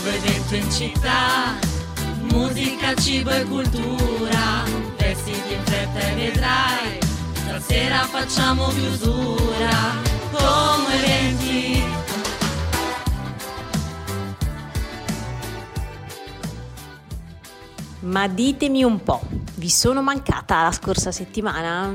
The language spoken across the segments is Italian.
nuovo evento in città, musica, cibo e cultura, vestiti in fretta e vedrai, stasera facciamo chiusura, come eventi. Ma ditemi un po', vi sono mancata la scorsa settimana?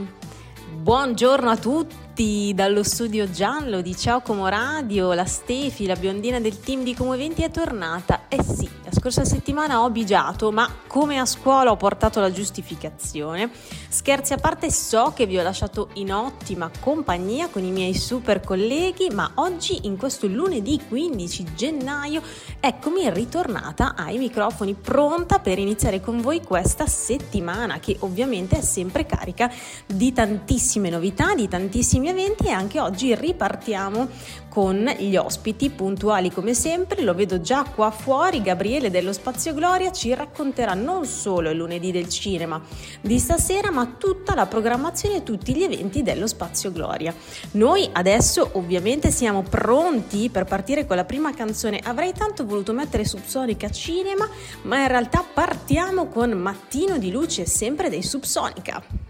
Buongiorno a tutti! Tutti dallo studio giallo di Ciao Como Radio, la Stefi, la biondina del team di Como Eventi è tornata. Eh sì, scorsa settimana ho bigiato, ma come a scuola ho portato la giustificazione. Scherzi a parte, so che vi ho lasciato in ottima compagnia con i miei super colleghi, ma oggi, in questo lunedì 15 gennaio, eccomi ritornata ai microfoni, pronta per iniziare con voi questa settimana, che ovviamente è sempre carica di tantissime novità, di tantissimi eventi e anche oggi ripartiamo con gli ospiti puntuali come sempre. Lo vedo già qua fuori, Gabriele dello Spazio Gloria ci racconterà non solo il lunedì del cinema di stasera, ma tutta la programmazione e tutti gli eventi dello Spazio Gloria. Noi adesso ovviamente siamo pronti per partire con la prima canzone. Avrei tanto voluto mettere Subsonica Cinema, ma in realtà partiamo con Mattino di luce sempre dei Subsonica.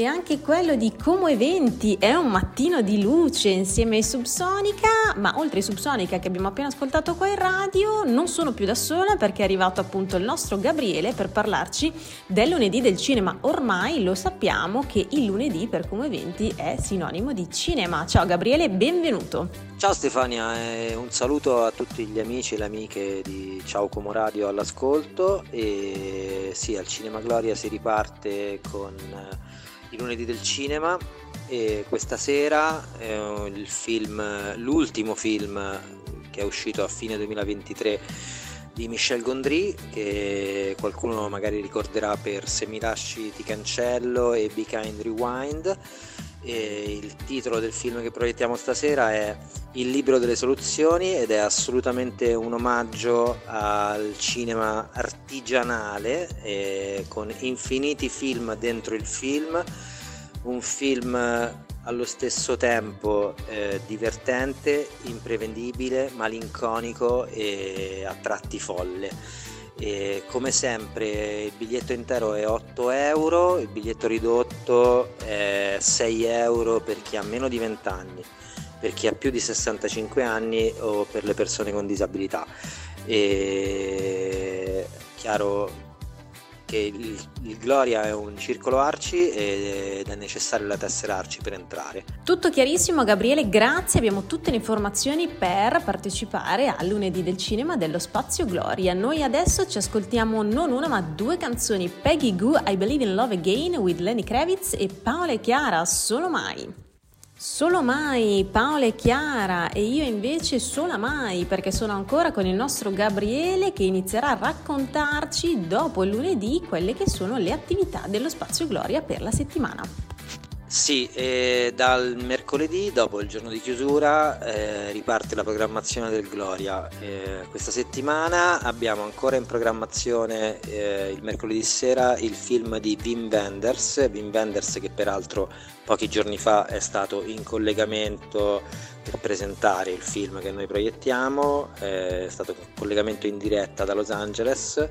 E anche quello di Como Eventi è un mattino di luce insieme ai Subsonica, ma oltre ai Subsonica che abbiamo appena ascoltato qua in radio, non sono più da sola perché è arrivato appunto il nostro Gabriele per parlarci del lunedì del cinema. Ormai lo sappiamo che il lunedì per Como Eventi è sinonimo di cinema. Ciao Gabriele, benvenuto. Ciao Stefania, eh, un saluto a tutti gli amici e le amiche di Ciao Como Radio all'ascolto e sì, al Cinema Gloria si riparte con i lunedì del cinema e questa sera eh, il film, l'ultimo film che è uscito a fine 2023 di Michel Gondry che qualcuno magari ricorderà per Se mi lasci ti cancello e Be Kind Rewind e il titolo del film che proiettiamo stasera è Il libro delle soluzioni ed è assolutamente un omaggio al cinema artigianale eh, con infiniti film dentro il film, un film allo stesso tempo eh, divertente, imprevedibile, malinconico e a tratti folle. E come sempre il biglietto intero è 8 euro, il biglietto ridotto è 6 euro per chi ha meno di 20 anni, per chi ha più di 65 anni o per le persone con disabilità. E chiaro che il, il, Gloria è un circolo arci ed è necessario la tessera arci per entrare. Tutto chiarissimo Gabriele, grazie, abbiamo tutte le informazioni per partecipare al lunedì del cinema dello Spazio Gloria. Noi adesso ci ascoltiamo non una ma due canzoni, Peggy Goo, I Believe in Love Again with Lenny Kravitz e Paola e Chiara, Solo Mai. Solo mai Paola e Chiara e io invece solo mai perché sono ancora con il nostro Gabriele che inizierà a raccontarci dopo il lunedì quelle che sono le attività dello Spazio Gloria per la settimana. Sì, eh, dal mercoledì, dopo il giorno di chiusura, eh, riparte la programmazione del Gloria. Eh, questa settimana abbiamo ancora in programmazione eh, il mercoledì sera il film di Wim Wenders, Wim Wenders che peraltro pochi giorni fa è stato in collegamento per presentare il film che noi proiettiamo, è stato un collegamento in diretta da Los Angeles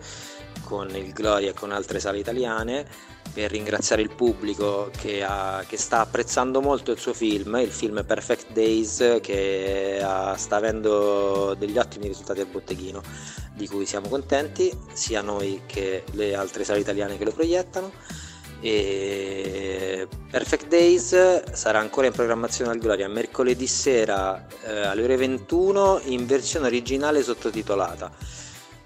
con il Gloria e con altre sale italiane per ringraziare il pubblico che, ha, che, sta apprezzando molto il suo film, il film Perfect Days che ha, sta avendo degli ottimi risultati al botteghino di cui siamo contenti, sia noi che le altre sale italiane che lo proiettano. E Perfect Days sarà ancora in programmazione al Gloria mercoledì sera eh, alle ore 21 in versione originale sottotitolata.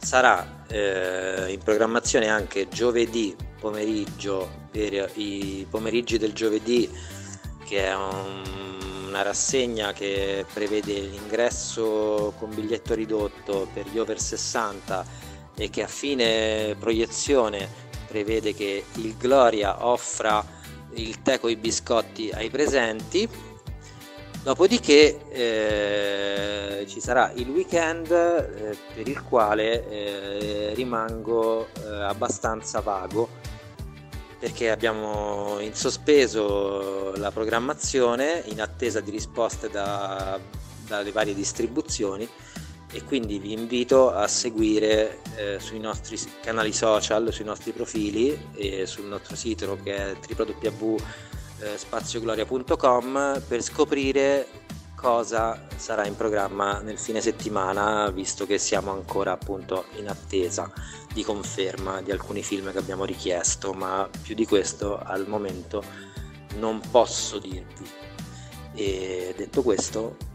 Sarà eh, in programmazione anche giovedì pomeriggio per i pomeriggi del giovedì che è un, una rassegna che prevede l'ingresso con biglietto ridotto per gli over 60 e che a fine proiezione prevede che il Gloria offra il tè con i biscotti ai presenti Dopodiché eh, ci sarà il weekend eh, per il quale eh, rimango eh, abbastanza vago perché abbiamo in sospeso la programmazione in attesa di risposte da, dalle varie distribuzioni e quindi vi invito a seguire eh, sui nostri canali social, sui nostri profili e sul nostro sito che è www.spaziogloria.com per scoprire cosa sarà in programma nel fine settimana visto che siamo ancora appunto in attesa di conferma di alcuni film che abbiamo richiesto ma più di questo al momento non posso dirvi e detto questo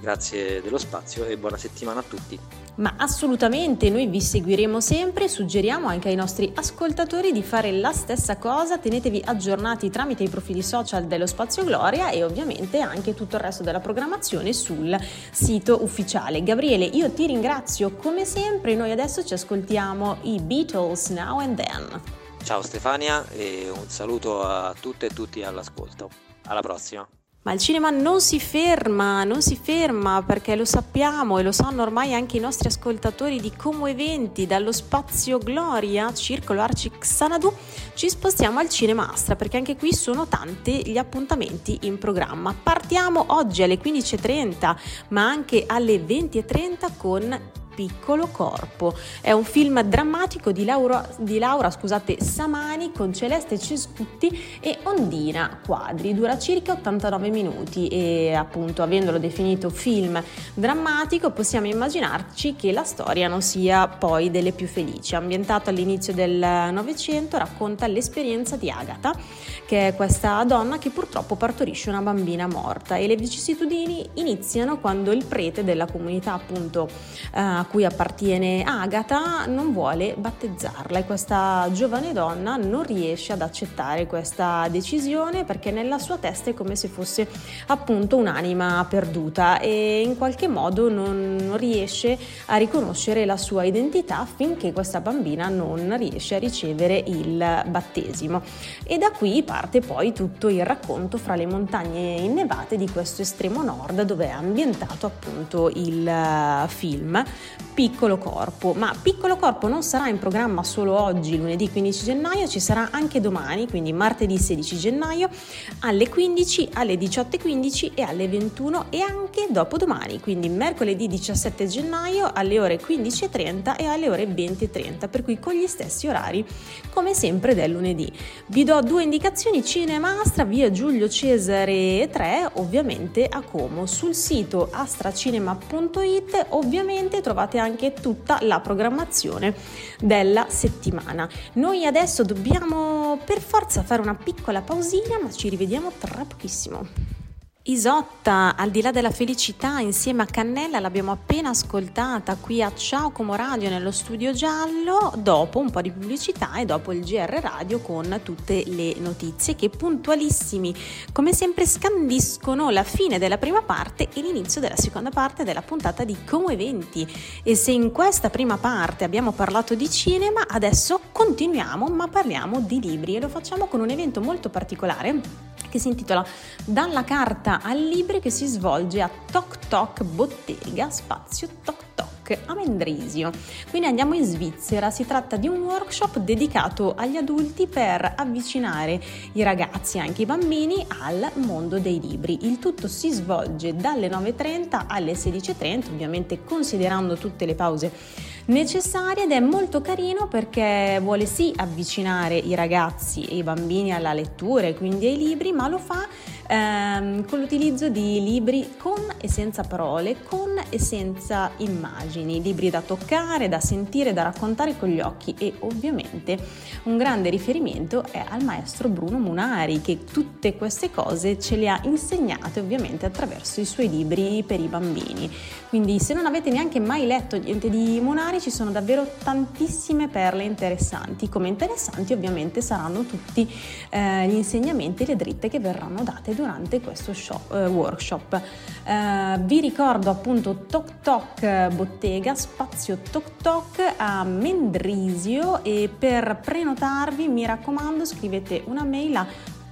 Grazie dello spazio e buona settimana a tutti. Ma assolutamente, noi vi seguiremo sempre, suggeriamo anche ai nostri ascoltatori di fare la stessa cosa, tenetevi aggiornati tramite i profili social dello Spazio Gloria e ovviamente anche tutto il resto della programmazione sul sito ufficiale. Gabriele, io ti ringrazio come sempre, noi adesso ci ascoltiamo i Beatles Now and Then. Ciao Stefania e un saluto a tutte e tutti all'ascolto. Alla prossima. Ma il cinema non si ferma, non si ferma perché lo sappiamo e lo sanno ormai anche i nostri ascoltatori di Como Eventi, dallo spazio Gloria, Circolo Arci Xanadu, ci spostiamo al Cinema Astra perché anche qui sono tanti gli appuntamenti in programma. Partiamo oggi alle 15.30 ma anche alle 20.30 con piccolo corpo. È un film drammatico di Laura, di Laura scusate, Samani con Celeste Cesputti e Ondina Quadri. Dura circa 89 minuti e appunto avendolo definito film drammatico possiamo immaginarci che la storia non sia poi delle più felici. Ambientato all'inizio del Novecento racconta l'esperienza di Agatha, che è questa donna che purtroppo partorisce una bambina morta e le vicissitudini iniziano quando il prete della comunità appunto uh, cui appartiene Agatha non vuole battezzarla e questa giovane donna non riesce ad accettare questa decisione perché nella sua testa è come se fosse appunto un'anima perduta e in qualche modo non riesce a riconoscere la sua identità finché questa bambina non riesce a ricevere il battesimo. E da qui parte poi tutto il racconto fra le montagne innevate di questo estremo nord dove è ambientato appunto il film Piccolo Corpo, ma Piccolo Corpo non sarà in programma solo oggi, lunedì 15 gennaio, ci sarà anche domani, quindi martedì 16 gennaio, alle 15, alle 18.15 e alle 21 e anche dopodomani, quindi mercoledì 17 gennaio alle ore 15.30 e alle ore 20.30, per cui con gli stessi orari come sempre del lunedì. Vi do due indicazioni, Cinema Astra, via Giulio Cesare 3, ovviamente a Como. Sul sito astracinema.it ovviamente trovate anche tutta la programmazione della settimana. Noi adesso dobbiamo per forza fare una piccola pausina, ma ci rivediamo tra pochissimo. Isotta, al di là della felicità, insieme a Cannella l'abbiamo appena ascoltata qui a Ciao Como Radio nello studio giallo, dopo un po' di pubblicità e dopo il GR Radio con tutte le notizie che puntualissimi, come sempre, scandiscono la fine della prima parte e l'inizio della seconda parte della puntata di Como Eventi. E se in questa prima parte abbiamo parlato di cinema, adesso continuiamo ma parliamo di libri e lo facciamo con un evento molto particolare che si intitola Dalla carta al libri che si svolge a Toc Toc Bottega Spazio Toc Toc a Mendrisio. Quindi andiamo in Svizzera, si tratta di un workshop dedicato agli adulti per avvicinare i ragazzi e anche i bambini al mondo dei libri. Il tutto si svolge dalle 9.30 alle 16.30, ovviamente considerando tutte le pause necessarie ed è molto carino perché vuole sì avvicinare i ragazzi e i bambini alla lettura e quindi ai libri, ma lo fa ehm, con l'utilizzo di libri con e senza parole, con e senza immagini, libri da toccare, da sentire, da raccontare con gli occhi e ovviamente un grande riferimento è al maestro Bruno Munari che tutte queste cose ce le ha insegnate ovviamente attraverso i suoi libri per i bambini. Quindi se non avete neanche mai letto niente di Munari ci sono davvero tantissime perle interessanti, come interessanti ovviamente saranno tutti eh, gli insegnamenti e le dritte che verranno date durante questo show, eh, workshop. Eh, vi ricordo appunto Tok Tok Bottega, spazio Tok Tok a Mendrisio e per prenotarvi mi raccomando scrivete una mail a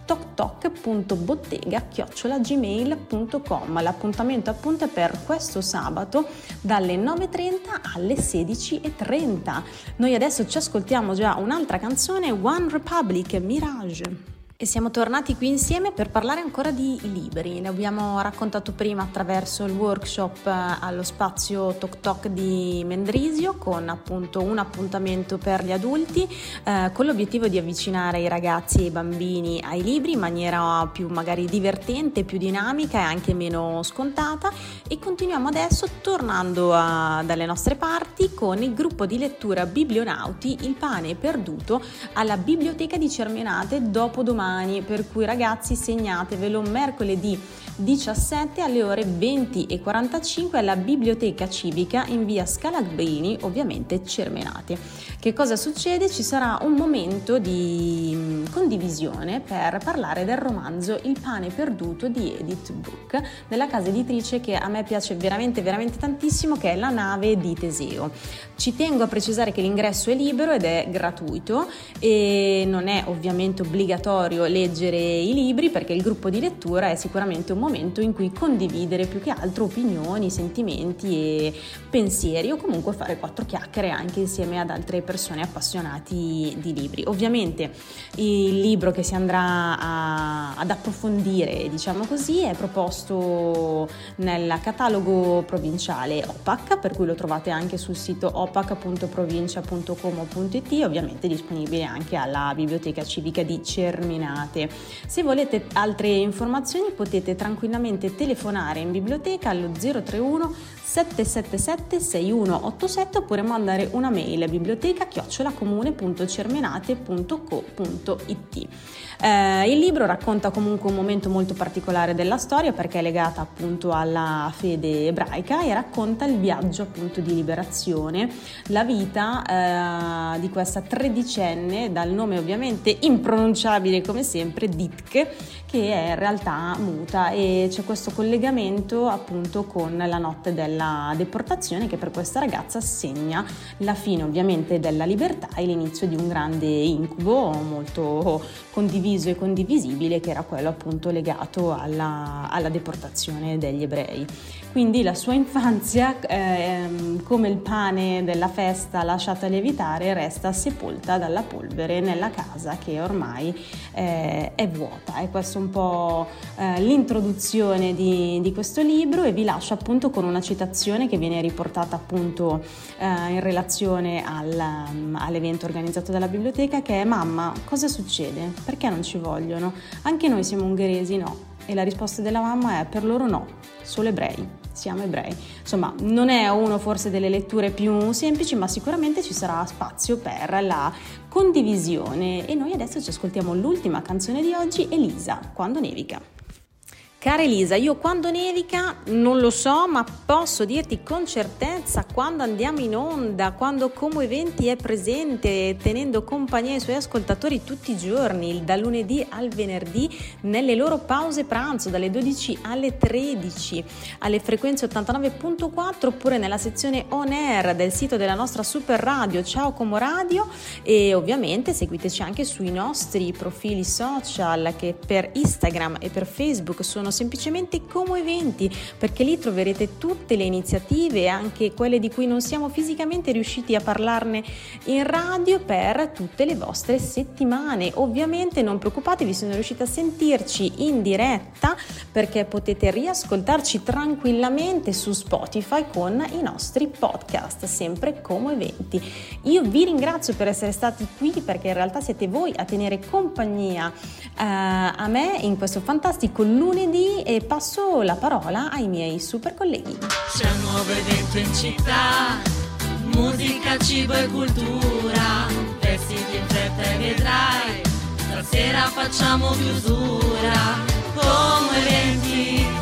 toktok.bottega.gmail.com L'appuntamento appunto è per questo sabato dalle 9.30 alle 16.30. Noi adesso ci ascoltiamo già un'altra canzone, One Republic Mirage. E siamo tornati qui insieme per parlare ancora di libri. Ne abbiamo raccontato prima attraverso il workshop eh, allo spazio Tok Tok di Mendrisio con appunto un appuntamento per gli adulti eh, con l'obiettivo di avvicinare i ragazzi e i bambini ai libri in maniera più magari divertente, più dinamica e anche meno scontata e continuiamo adesso tornando a, dalle nostre parti con il gruppo di lettura Biblionauti Il pane perduto alla biblioteca di Cermenate dopo domani domani, per cui ragazzi segnatevelo mercoledì 17 alle ore 20 e 45 alla Biblioteca Civica in via Scalagbrini, ovviamente Cermenate. Che cosa succede? Ci sarà un momento di mm, condivisione per parlare del romanzo Il pane perduto di Edith Brooke, della casa editrice che a me piace veramente veramente tantissimo, che è La nave di Teseo. Ci tengo a precisare che l'ingresso è libero ed è gratuito e non è ovviamente obbligatorio leggere i libri perché il gruppo di lettura è sicuramente un momento in cui condividere più che altro opinioni, sentimenti e pensieri o comunque fare quattro chiacchiere anche insieme ad altre persone appassionati di libri. Ovviamente il libro che si andrà a, ad approfondire, diciamo così, è proposto nel catalogo provinciale OPAC, per cui lo trovate anche sul sito opac.provincia.com.it, ovviamente disponibile anche alla biblioteca civica di Cerminate. Se volete altre informazioni potete tranquillamente telefonare in biblioteca allo 031 777 6187 oppure mandare una mail a biblioteca chiocciolacomune.cermenate.co.it. Eh, il libro racconta comunque un momento molto particolare della storia perché è legata appunto alla fede ebraica e racconta il viaggio appunto di liberazione, la vita eh, di questa tredicenne dal nome ovviamente impronunciabile come sempre Ditke che è in realtà muta e c'è questo collegamento appunto con la notte della deportazione che per questa ragazza segna la fine ovviamente della libertà e l'inizio di un grande incubo molto condiviso e condivisibile che era quello appunto legato alla, alla deportazione degli ebrei. Quindi la sua infanzia, eh, come il pane della festa lasciata lievitare, resta sepolta dalla polvere nella casa che ormai eh, è vuota. E questa è un po' eh, l'introduzione di, di, questo libro e vi lascio appunto con una citazione che viene riportata appunto eh, in relazione al, um, all'evento organizzato dalla biblioteca che è Mamma, cosa succede? Perché non ci vogliono? Anche noi siamo ungheresi, no? E la risposta della mamma è per loro no, solo ebrei siamo ebrei. Insomma, non è uno forse delle letture più semplici, ma sicuramente ci sarà spazio per la condivisione. E noi adesso ci ascoltiamo l'ultima canzone di oggi, Elisa, quando nevica. Cara Elisa, io quando nevica non lo so, ma posso dirti con certezza quando andiamo in onda, quando Como Eventi è presente, tenendo compagnia ai suoi ascoltatori tutti i giorni, dal lunedì al venerdì, nelle loro pause pranzo, dalle 12 alle 13, alle frequenze 89.4 oppure nella sezione on air del sito della nostra super radio. Ciao Como Radio e ovviamente seguiteci anche sui nostri profili social che per Instagram e per Facebook sono sono semplicemente Como Eventi, perché lì troverete tutte le iniziative, anche quelle di cui non siamo fisicamente riusciti a parlarne in radio per tutte le vostre settimane. Ovviamente non preoccupatevi se non riuscite a sentirci in diretta perché potete riascoltarci tranquillamente su Spotify con i nostri podcast, sempre Como Eventi. Io vi ringrazio per essere stati qui perché in realtà siete voi a tenere compagnia eh, a me in questo fantastico lunedì Giovanni e passo la parola ai miei super colleghi. C'è un nuovo evento in città, musica, cibo e cultura, vestiti in fretta e vedrai, stasera facciamo chiusura, come eventi